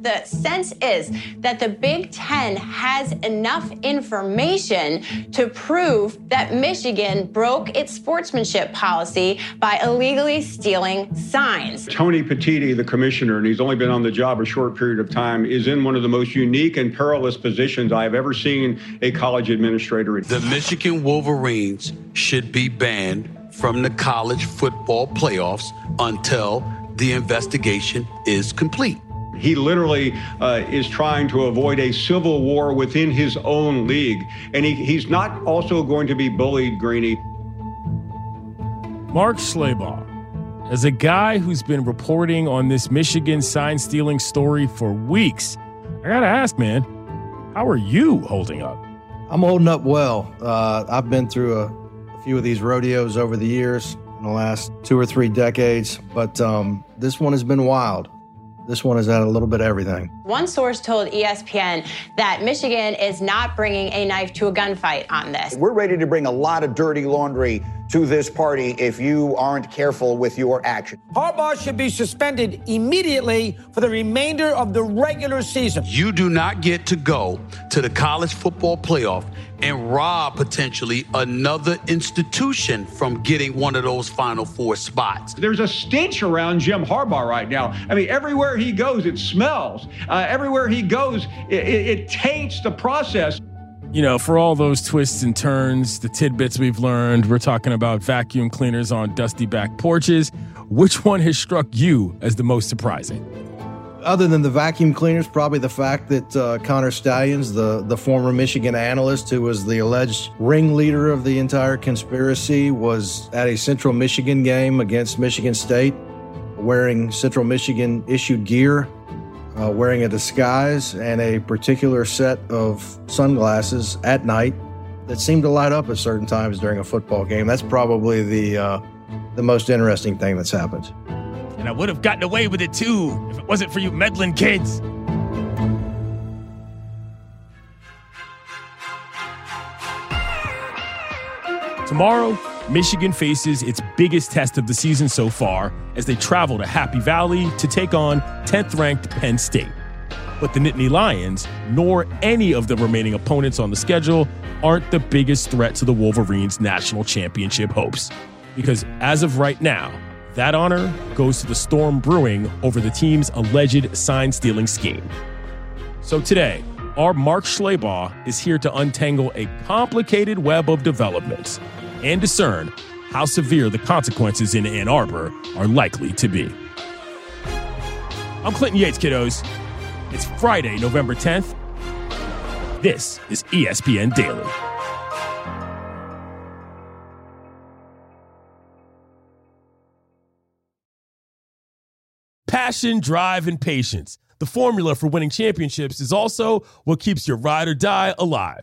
the sense is that the Big Ten has enough information to prove that Michigan broke its sportsmanship policy by illegally stealing signs. Tony Petitti, the commissioner, and he's only been on the job a short period of time, is in one of the most unique and perilous positions I have ever seen a college administrator in. The Michigan Wolverines should be banned from the college football playoffs until the investigation is complete. He literally uh, is trying to avoid a civil war within his own league. And he, he's not also going to be bullied, Greeny. Mark Schlabach, as a guy who's been reporting on this Michigan sign stealing story for weeks, I gotta ask, man, how are you holding up? I'm holding up well. Uh, I've been through a, a few of these rodeos over the years in the last two or three decades, but um, this one has been wild. This one has had a little bit of everything. One source told ESPN that Michigan is not bringing a knife to a gunfight on this. We're ready to bring a lot of dirty laundry to this party if you aren't careful with your action. Harbaugh should be suspended immediately for the remainder of the regular season. You do not get to go to the college football playoff and rob potentially another institution from getting one of those final four spots. There's a stench around Jim Harbaugh right now. I mean, everywhere he goes, it smells. Uh, everywhere he goes, it, it, it taints the process you know, for all those twists and turns, the tidbits we've learned, we're talking about vacuum cleaners on dusty back porches. Which one has struck you as the most surprising? Other than the vacuum cleaners, probably the fact that uh, Connor Stalions, the, the former Michigan analyst who was the alleged ringleader of the entire conspiracy, was at a Central Michigan game against Michigan State wearing Central Michigan issued gear uh, wearing a disguise and a particular set of sunglasses at night that seem to light up at certain times during a football game. That's probably the uh, the most interesting thing that's happened. And I would have gotten away with it too if it wasn't for you meddling kids. Tomorrow, Michigan faces its biggest test of the season so far as they travel to Happy Valley to take on 10th ranked Penn State. But the Nittany Lions, nor any of the remaining opponents on the schedule, aren't the biggest threat to the Wolverines' national championship hopes. Because as of right now, that honor goes to the storm brewing over the team's alleged sign stealing scheme. So today, our Mark Schlabach is here to untangle a complicated web of developments and discern how severe the consequences in Ann Arbor are likely to be. I'm Clinton Yates, kiddos. It's Friday, November 10th. This is ESPN Daily. Passion, drive, and patience. The formula for winning championships is also what keeps your ride or die alive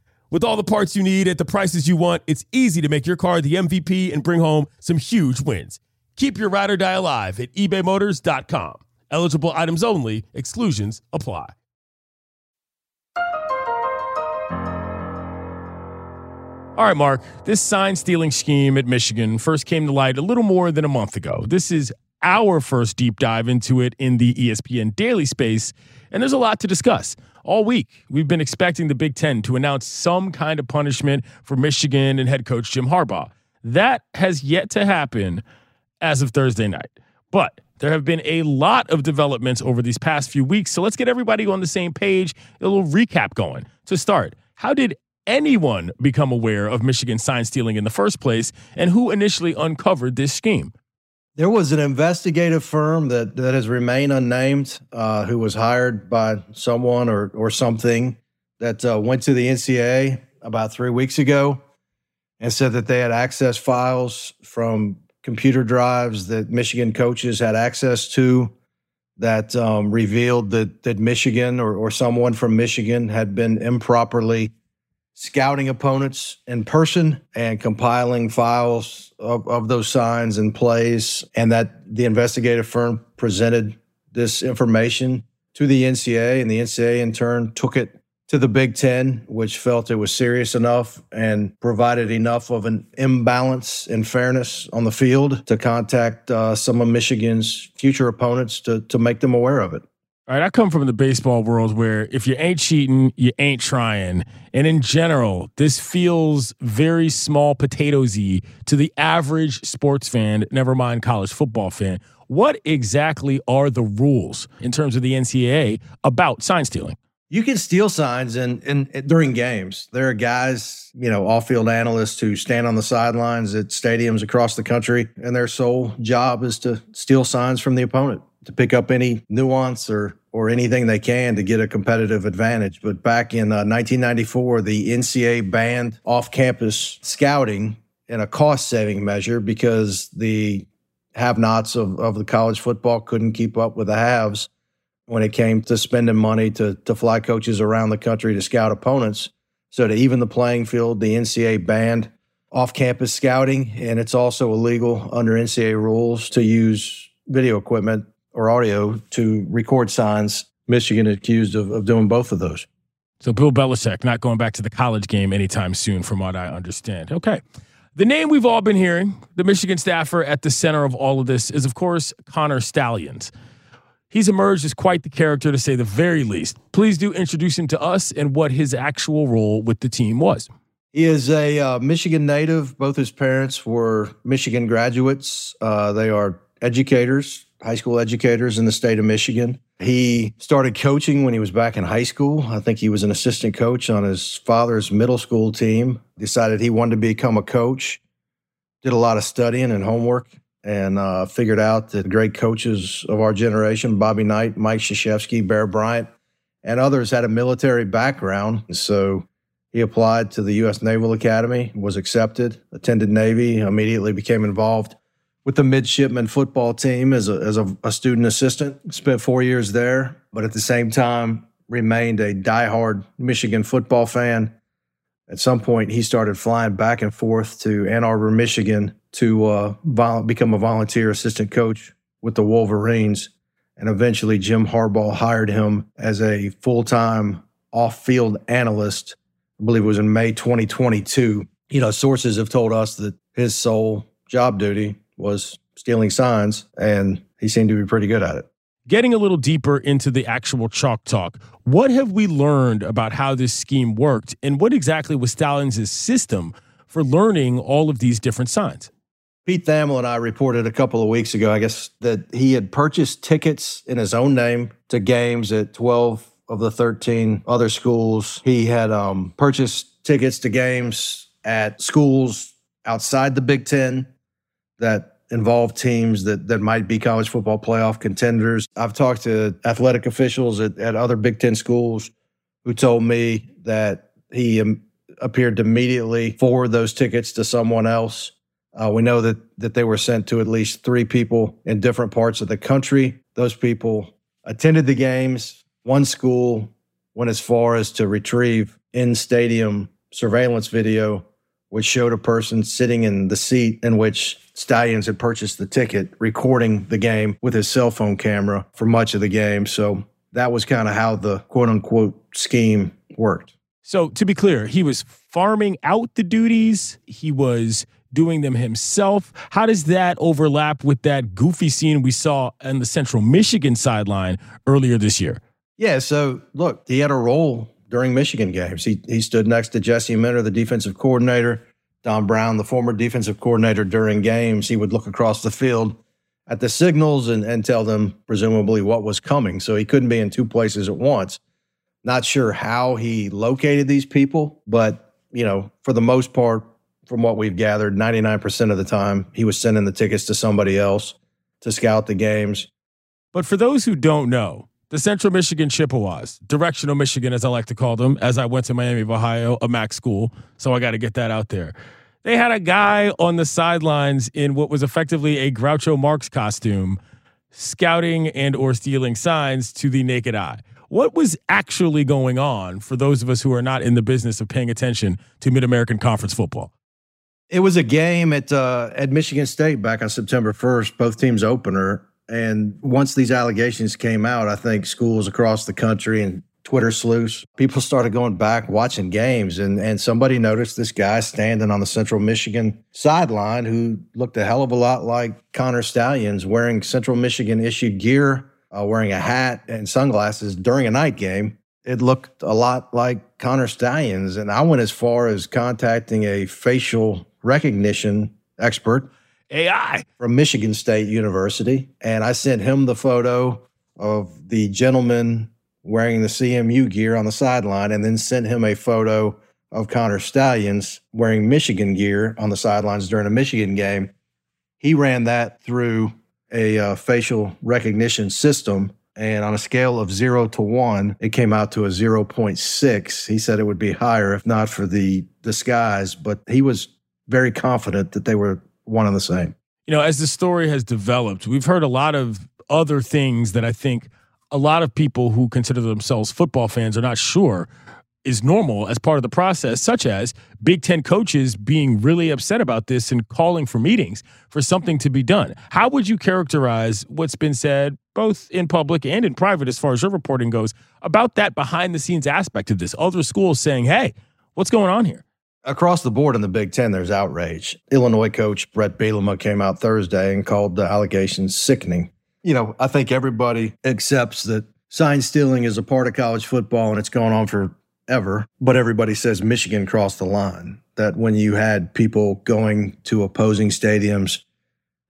With all the parts you need at the prices you want, it's easy to make your car the MVP and bring home some huge wins. Keep your ride or die alive at ebaymotors.com. Eligible items only, exclusions apply. All right, Mark, this sign stealing scheme at Michigan first came to light a little more than a month ago. This is our first deep dive into it in the ESPN daily space, and there's a lot to discuss. All week, we've been expecting the Big Ten to announce some kind of punishment for Michigan and head coach Jim Harbaugh. That has yet to happen as of Thursday night. But there have been a lot of developments over these past few weeks. So let's get everybody on the same page, a little recap going. To start, how did anyone become aware of Michigan sign stealing in the first place, and who initially uncovered this scheme? There was an investigative firm that, that has remained unnamed uh, who was hired by someone or, or something that uh, went to the NCAA about three weeks ago and said that they had access files from computer drives that Michigan coaches had access to that um, revealed that that Michigan or, or someone from Michigan had been improperly scouting opponents in person and compiling files of, of those signs and plays, and that the investigative firm presented this information to the NCAA, and the NCAA in turn took it to the Big Ten, which felt it was serious enough and provided enough of an imbalance in fairness on the field to contact uh, some of Michigan's future opponents to, to make them aware of it. Right, I come from the baseball world where if you ain't cheating, you ain't trying. And in general, this feels very small potatoesy to the average sports fan, never mind college football fan. What exactly are the rules in terms of the NCAA about sign stealing? You can steal signs and in, during games. There are guys, you know, off-field analysts who stand on the sidelines at stadiums across the country, and their sole job is to steal signs from the opponent to pick up any nuance or or anything they can to get a competitive advantage. But back in uh, 1994, the NCAA banned off-campus scouting in a cost-saving measure because the have-nots of, of the college football couldn't keep up with the haves when it came to spending money to, to fly coaches around the country to scout opponents. So, to even the playing field, the NCAA banned off campus scouting, and it's also illegal under NCAA rules to use video equipment or audio to record signs. Michigan accused of, of doing both of those. So, Bill Belichick not going back to the college game anytime soon, from what I understand. Okay. The name we've all been hearing, the Michigan staffer at the center of all of this, is, of course, Connor Stalions. He's emerged as quite the character, to say the very least. Please do introduce him to us and what his actual role with the team was. He is a uh, Michigan native. Both his parents were Michigan graduates. Uh, they are educators, high school educators in the state of Michigan. He started coaching when he was back in high school. I think he was an assistant coach on his father's middle school team. Decided he wanted to become a coach. Did a lot of studying and homework and uh, figured out that great coaches of our generation, Bobby Knight, Mike Krzyzewski, Bear Bryant, and others had a military background. So he applied to the U.S. Naval Academy, was accepted, attended Navy, immediately became involved with the midshipman football team as a, as a, a student assistant. Spent four years there, but at the same time remained a diehard Michigan football fan. At some point, he started flying back and forth to Ann Arbor, Michigan to uh, vol- become a volunteer assistant coach with the Wolverines. And eventually, Jim Harbaugh hired him as a full time off field analyst. I believe it was in May 2022. You know, sources have told us that his sole job duty was stealing signs, and he seemed to be pretty good at it. Getting a little deeper into the actual chalk talk, what have we learned about how this scheme worked, and what exactly was Stalions' system for learning all of these different signs? Pete Thamel and I reported a couple of weeks ago, I guess, that he had purchased tickets in his own name to games at 12 of the 13 other schools. He had um, purchased tickets to games at schools outside the Big Ten that involve teams that, that might be college football playoff contenders. I've talked to athletic officials at, at other Big Ten schools who told me that he um, appeared to immediately forward those tickets to someone else uh, we know that that they were sent to at least three people in different parts of the country. Those people attended the games. One school went as far as to retrieve in stadium surveillance video, which showed a person sitting in the seat in which Stalions had purchased the ticket, recording the game with his cell phone camera for much of the game. So that was kind of how the quote unquote scheme worked. So to be clear, he was farming out the duties. He was doing them himself. How does that overlap with that goofy scene we saw on the Central Michigan sideline earlier this year? Yeah, so look, he had a role during Michigan games. He he stood next to Jesse Minter, the defensive coordinator, Don Brown, the former defensive coordinator during games. He would look across the field at the signals and, and tell them presumably what was coming. So he couldn't be in two places at once. Not sure how he located these people, but you know, for the most part, from what we've gathered, 99% of the time, he was sending the tickets to somebody else to scout the games. But for those who don't know, the Central Michigan Chippewas, directional Michigan, as I like to call them, as I went to Miami of Ohio, a MAC school, so I got to get that out there. They had a guy on the sidelines in what was effectively a Groucho Marx costume scouting and or stealing signs to the naked eye. What was actually going on for those of us who are not in the business of paying attention to Mid-American Conference football? It was a game at uh, at Michigan State back on September 1st, both teams opener. And once these allegations came out, I think schools across the country and Twitter sleuths, people started going back watching games, and and somebody noticed this guy standing on the Central Michigan sideline who looked a hell of a lot like Connor Stalions wearing Central Michigan issued gear, uh, wearing a hat and sunglasses during a night game. It looked a lot like Connor Stalions. and I went as far as contacting a facial recognition expert AI from Michigan State University, and I sent him the photo of the gentleman wearing the CMU gear on the sideline, and then sent him a photo of Connor Stalions wearing Michigan gear on the sidelines during a Michigan game. He ran that through a uh, facial recognition system. And on a scale of zero to one, it came out to a 0.6. He said it would be higher if not for the disguise, but he was very confident that they were one and the same. You know, as the story has developed, we've heard a lot of other things that I think a lot of people who consider themselves football fans are not sure is normal as part of the process, such as Big Ten coaches being really upset about this and calling for meetings for something to be done. How would you characterize what's been said, both in public and in private, as far as your reporting goes, about that behind the scenes aspect of this? Other schools saying, hey, what's going on here? Across the board in the Big Ten, there's outrage. Illinois coach Brett Bielema came out Thursday and called the allegations sickening you know, I think everybody accepts that sign stealing is a part of college football and it's gone on forever. But everybody says Michigan crossed the line. That when you had people going to opposing stadiums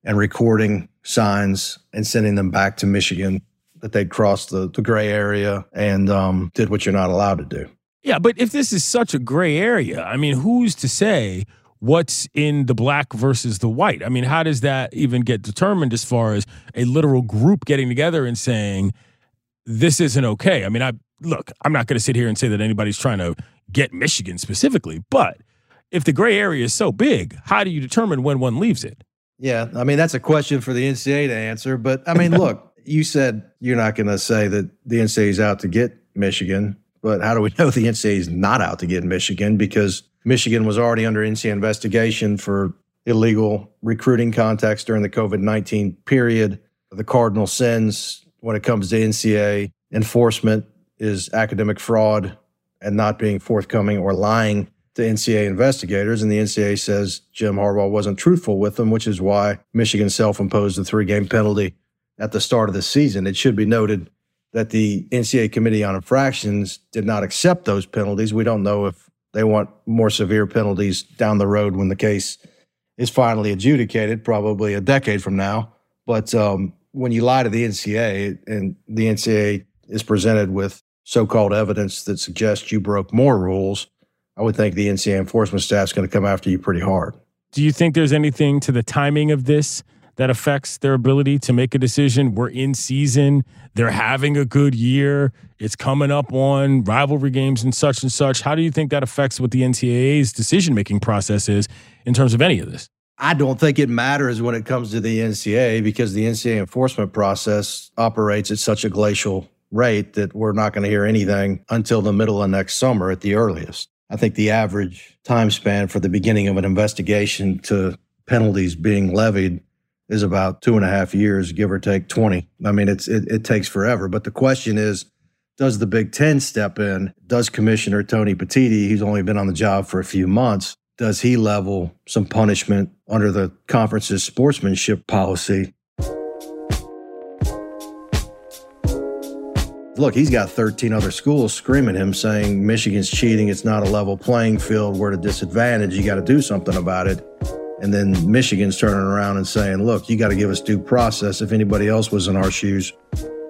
and recording signs and sending them back to Michigan, that they'd crossed the, the gray area and um, did what you're not allowed to do. Yeah, but if this is such a gray area, I mean, who's to say what's in the black versus the white. I mean, how does that even get determined as far as a literal group getting together and saying this isn't okay? I mean, I look, I'm not going to sit here and say that anybody's trying to get Michigan specifically, but if the gray area is so big, how do you determine when one leaves it? Yeah, I mean that's a question for the NCAA to answer, but I mean, look, you said you're not going to say that the NCAA is out to get Michigan, but how do we know the NCAA is not out to get Michigan because Michigan was already under NCAA investigation for illegal recruiting contacts during the COVID 19 period. The cardinal sins when it comes to NCAA enforcement is academic fraud and not being forthcoming or lying to NCAA investigators. And the NCAA says Jim Harbaugh wasn't truthful with them, which is why Michigan self imposed a three game penalty at the start of the season. It should be noted that the NCAA Committee on Infractions did not accept those penalties. We don't know if they want more severe penalties down the road when the case is finally adjudicated, probably a decade from now. But um, when you lie to the NCAA and the NCAA is presented with so called evidence that suggests you broke more rules, I would think the NCAA enforcement staff is going to come after you pretty hard. Do you think there's anything to the timing of this that affects their ability to make a decision? We're in season. They're having a good year. It's coming up on rivalry games and such and such. How do you think that affects what the NCAA's decision making process is in terms of any of this? I don't think it matters when it comes to the NCAA because the NCAA enforcement process operates at such a glacial rate that we're not going to hear anything until the middle of next summer at the earliest. I think the average time span for the beginning of an investigation to penalties being levied is about two and a half years, give or take 20. I mean, it's it, it takes forever. But the question is, does the Big Ten step in? Does Commissioner Tony Petitti, who's only been on the job for a few months, does he level some punishment under the conference's sportsmanship policy? Look, he's got 13 other schools screaming him saying Michigan's cheating, it's not a level playing field, we're at a disadvantage, you got to do something about it. And then Michigan's turning around and saying, look, you got to give us due process. If anybody else was in our shoes,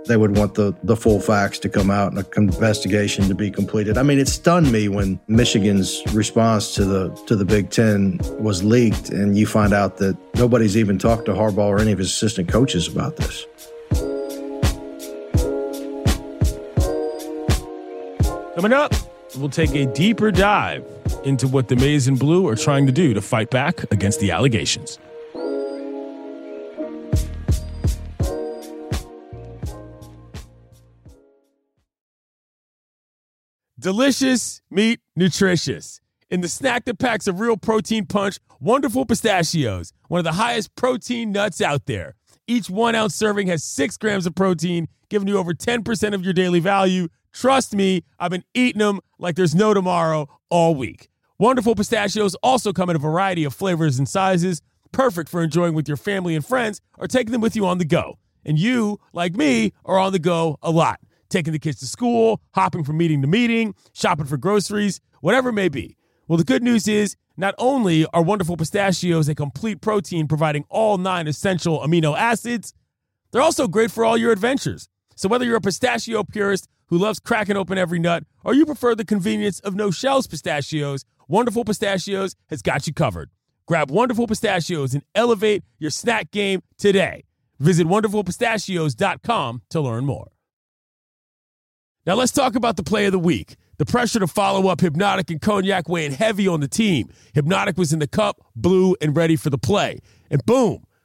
they would want the, the full facts to come out and a investigation to be completed. I mean, it stunned me when Michigan's response to the to the Big Ten was leaked, and you find out that nobody's even talked to Harbaugh or any of his assistant coaches about this. Coming up, we'll take a deeper dive into what the maize and blue are trying to do to fight back against the allegations. Delicious meat, nutritious. In the snack that packs a real protein punch, wonderful pistachios, one of the highest protein nuts out there. Each one ounce serving has six grams of protein, giving you over 10% of your daily value. Trust me, I've been eating them like there's no tomorrow all week. Wonderful Pistachios also come in a variety of flavors and sizes, perfect for enjoying with your family and friends or taking them with you on the go. And you, like me, are on the go a lot taking the kids to school, hopping from meeting to meeting, shopping for groceries, whatever it may be. Well, the good news is not only are wonderful pistachios a complete protein providing all nine essential amino acids, they're also great for all your adventures. So whether you're a pistachio purist who loves cracking open every nut, or you prefer the convenience of no shells pistachios, Wonderful Pistachios has got you covered. Grab Wonderful Pistachios and elevate your snack game today. Visit wonderfulpistachios.com to learn more. Now let's talk about the play of the week. The pressure to follow up Hypnotic and Cognac weighing heavy on the team. Hypnotic was in the cup, blue, and ready for the play. And boom,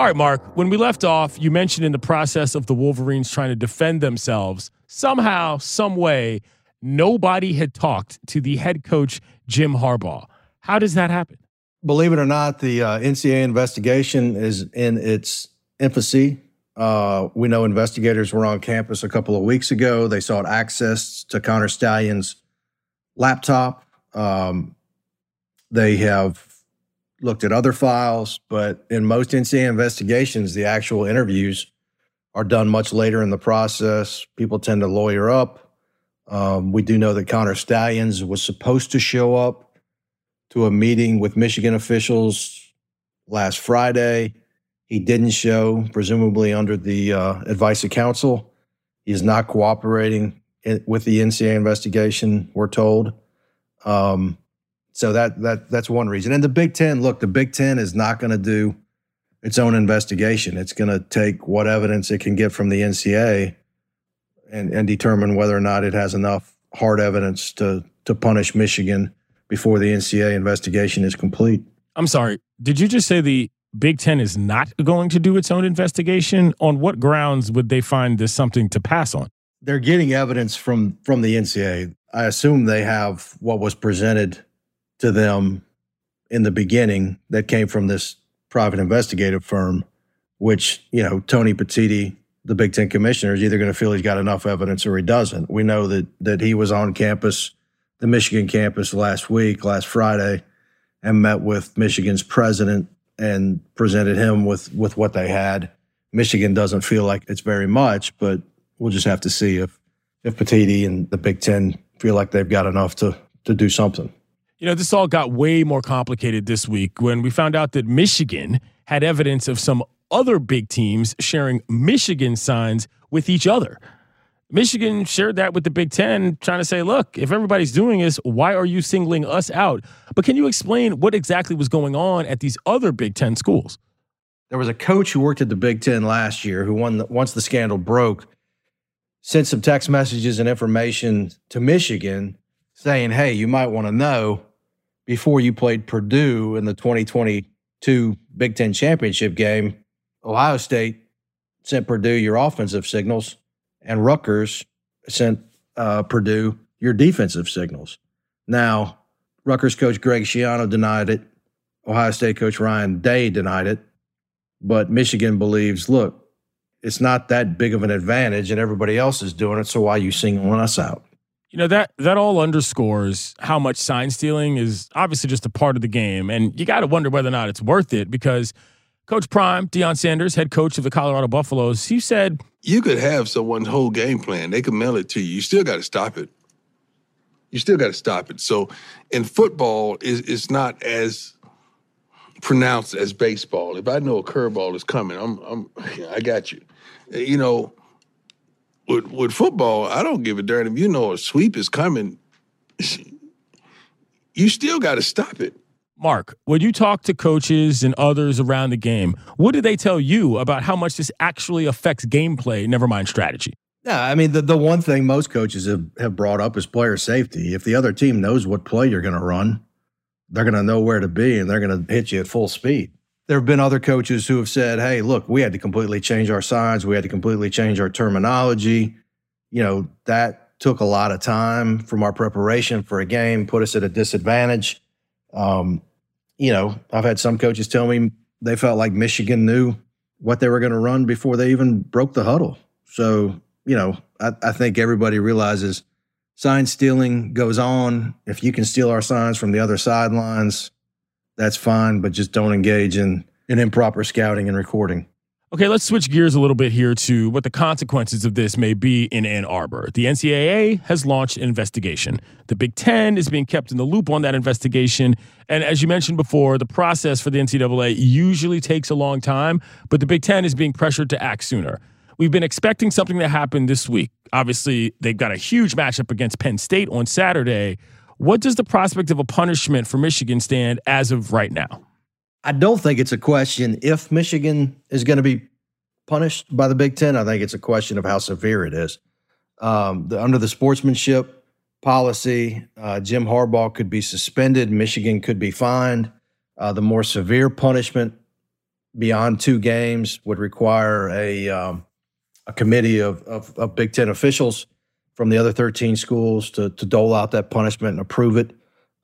All right, Mark, when we left off, you mentioned in the process of the Wolverines trying to defend themselves, somehow, some way, nobody had talked to the head coach, Jim Harbaugh. How does that happen? Believe it or not, the uh, NCAA investigation is in its infancy. Uh, we know investigators were on campus a couple of weeks ago. They sought access to Connor Stalions' laptop. Um, they have looked at other files, but in most NCAA investigations, the actual interviews are done much later in the process. People tend to lawyer up. Um, we do know that Connor Stalions was supposed to show up to a meeting with Michigan officials last Friday. He didn't show, presumably under the uh, advice of counsel. He is not cooperating in, with the NCAA investigation. We're told. Um, so that that that's one reason. And the Big Ten, look, the Big Ten is not going to do its own investigation. It's going to take what evidence it can get from the NCAA and, and determine whether or not it has enough hard evidence to to punish Michigan before the NCAA investigation is complete. I'm sorry. Did you just say the Big Ten is not going to do its own investigation, on what grounds would they find this something to pass on? They're getting evidence from from the NCAA. I assume they have what was presented to them in the beginning that came from this private investigative firm, which you know Tony Petitti, the Big Ten commissioner, is either going to feel he's got enough evidence or he doesn't. We know that that he was on campus, the Michigan campus last week, last Friday, and met with Michigan's president and presented him with with what they had. Michigan doesn't feel like it's very much, but we'll just have to see if if Petitti and the Big Ten feel like they've got enough to to do something. You know, this all got way more complicated this week when we found out that Michigan had evidence of some other big teams sharing Michigan signs with each other. Michigan shared that with the Big Ten, trying to say, look, if everybody's doing this, why are you singling us out? But can you explain what exactly was going on at these other Big Ten schools? There was a coach who worked at the Big Ten last year who, won the, once the scandal broke, sent some text messages and information to Michigan saying, hey, you might want to know before you played Purdue in the 2022 Big Ten championship game, Ohio State sent Purdue your offensive signals and Rutgers sent uh, Purdue your defensive signals. Now, Rutgers coach Greg Schiano denied it. Ohio State coach Ryan Day denied it. But Michigan believes, look, it's not that big of an advantage, and everybody else is doing it. So why are you singling us out? You know that that all underscores how much sign stealing is obviously just a part of the game, and you got to wonder whether or not it's worth it because Coach Prime, Deion Sanders, head coach of the Colorado Buffaloes, he said you could have someone's whole game plan. They could mail it to you. You still got to stop it. You still got to stop it. So, in football, is it's not as pronounced as baseball. If I know a curveball is coming, I'm, I'm, I got you. You know, with with football, I don't give a darn if you know a sweep is coming. you still got to stop it. Mark, when you talk to coaches and others around the game, what do they tell you about how much this actually affects gameplay, never mind strategy? Yeah, I mean, the, the one thing most coaches have, have brought up is player safety. If the other team knows what play you're going to run, they're going to know where to be and they're going to hit you at full speed. There have been other coaches who have said, hey, look, we had to completely change our signs, we had to completely change our terminology. You know, that took a lot of time from our preparation for a game, put us at a disadvantage. Um, you know, I've had some coaches tell me they felt like Michigan knew what they were going to run before they even broke the huddle. So, you know, I, I, think everybody realizes sign stealing goes on. If you can steal our signs from the other sidelines, that's fine, but just don't engage in, in improper scouting and recording. Okay, let's switch gears a little bit here to what the consequences of this may be in Ann Arbor. The NCAA has launched an investigation. The Big Ten is being kept in the loop on that investigation. And as you mentioned before, the process for the NCAA usually takes a long time, but the Big Ten is being pressured to act sooner. We've been expecting something to happen this week. Obviously, they've got a huge matchup against Penn State on Saturday. What does the prospect of a punishment for Michigan stand as of right now? I don't think it's a question if Michigan is going to be punished by the Big Ten. I think it's a question of how severe it is. Um, the, under the sportsmanship policy, uh, Jim Harbaugh could be suspended. Michigan could be fined. Uh, the more severe punishment beyond two games would require a um, a committee of, of, of Big Ten officials from the other 13 schools to to dole out that punishment and approve it.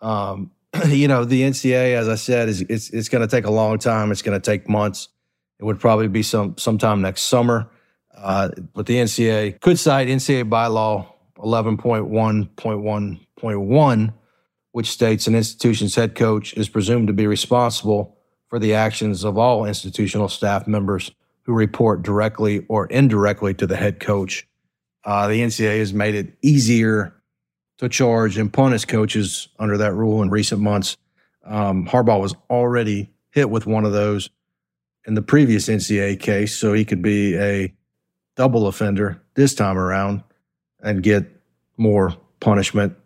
Um, you know, the NCAA, as I said, is it's it's going to take a long time. It's going to take months. It would probably be some sometime next summer. Uh, but the NCAA could cite NCAA bylaw 11.1.1.1, which states an institution's head coach is presumed to be responsible for the actions of all institutional staff members who report directly or indirectly to the head coach. Uh, the NCAA has made it easier to charge and punish coaches under that rule in recent months. Um, Harbaugh was already hit with one of those in the previous NCAA case, so he could be a double offender this time around and get more punishment.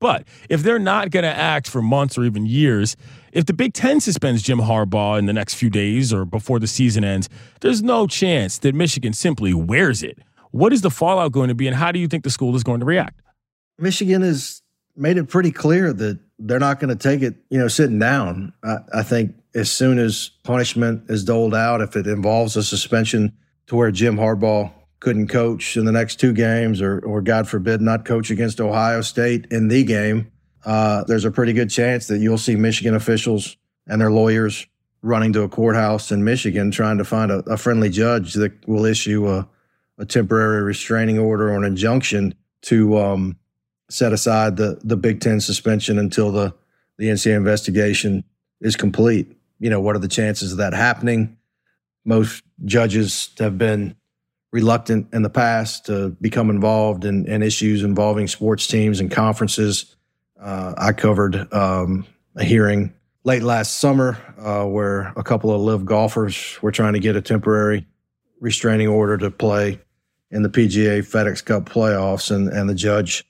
But if they're not going to act for months or even years, if the Big Ten suspends Jim Harbaugh in the next few days or before the season ends, there's no chance that Michigan simply wears it. What is the fallout going to be, and how do you think the school is going to react? Michigan has made it pretty clear that they're not going to take it, you know, sitting down. I, I, think as soon as punishment is doled out, if it involves a suspension to where Jim Harbaugh couldn't coach in the next two games, or, or God forbid, not coach against Ohio State in the game, uh, there's a pretty good chance that you'll see Michigan officials and their lawyers running to a courthouse in Michigan trying to find a, a friendly judge that will issue a, a temporary restraining order or an injunction to um, set aside the the Big Ten suspension until the the NCAA investigation is complete. You know, what are the chances of that happening? Most judges have been reluctant in the past to become involved in, in issues involving sports teams and conferences. Uh, I covered um, a hearing late last summer uh, where a couple of LIV golfers were trying to get a temporary restraining order to play in the PGA FedEx Cup playoffs, and, and the judge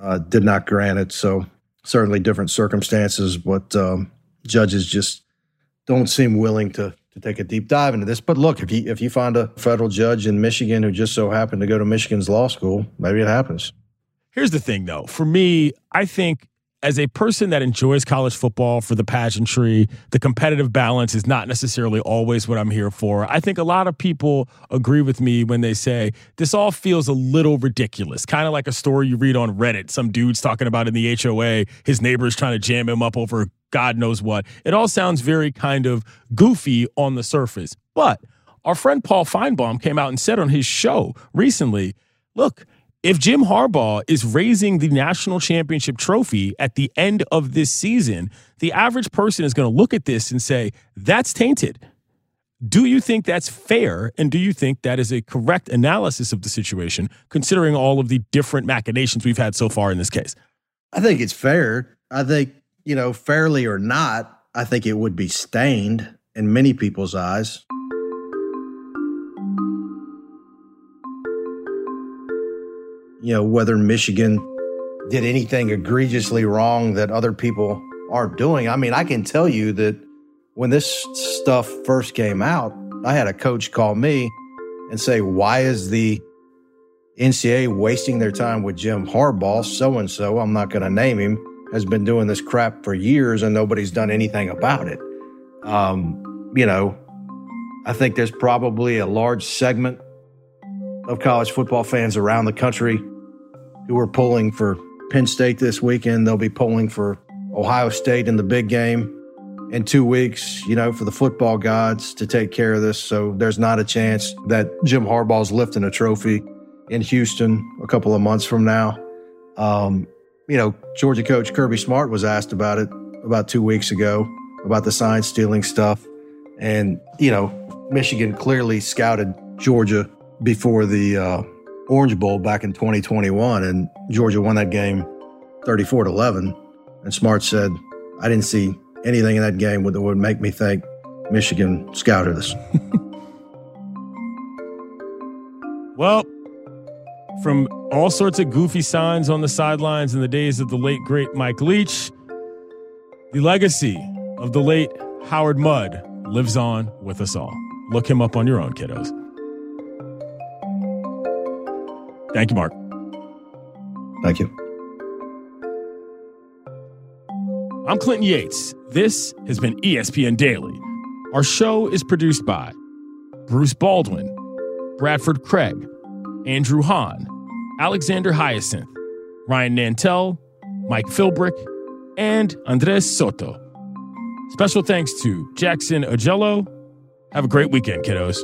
uh, did not grant it. So certainly different circumstances, but um, judges just don't seem willing to to take a deep dive into this. But look, if you if you find a federal judge in Michigan who just so happened to go to Michigan's law school, maybe it happens. Here's the thing, though. For me, I think as a person that enjoys college football for the pageantry, the competitive balance is not necessarily always what I'm here for. I think a lot of people agree with me when they say this all feels a little ridiculous, kind of like a story you read on Reddit. Some dude's talking about in the HOA, his neighbor's trying to jam him up over God knows what. It all sounds very kind of goofy on the surface. But our friend Paul Finebaum came out and said on his show recently look, if Jim Harbaugh is raising the national championship trophy at the end of this season, the average person is going to look at this and say, that's tainted. Do you think that's fair? And do you think that is a correct analysis of the situation, considering all of the different machinations we've had so far in this case? I think it's fair. I think, you know, fairly or not, I think it would be stained in many people's eyes. You know, whether Michigan did anything egregiously wrong that other people aren't doing. I mean, I can tell you that when this stuff first came out, I had a coach call me and say, Why is the NCAA wasting their time with Jim Harbaugh? So and so, I'm not going to name him, has been doing this crap for years and nobody's done anything about it. Um, you know, I think there's probably a large segment of college football fans around the country who are pulling for Penn State this weekend. They'll be pulling for Ohio State in the big game in two weeks, you know, for the football gods to take care of this. So there's not a chance that Jim Harbaugh's lifting a trophy in Houston a couple of months from now. Um, you know, Georgia coach Kirby Smart was asked about it about two weeks ago about the sign stealing stuff. And, you know, Michigan clearly scouted Georgia before the uh, Orange Bowl back in 2021, and Georgia won that game 34 to 11. And Smart said, I didn't see anything in that game that would make me think Michigan scouted us. well, from all sorts of goofy signs on the sidelines in the days of the late, great Mike Leach, the legacy of the late Howard Mudd lives on with us all. Look him up on your own, kiddos. Thank you, Mark. Thank you. I'm Clinton Yates. This has been ESPN Daily. Our show is produced by Bruce Baldwin, Bradford Craig, Andrew Hahn, Alexander Hyacinth, Ryan Nantel, Mike Philbrick, and Andres Soto. Special thanks to Jackson Ogello. Have a great weekend, kiddos.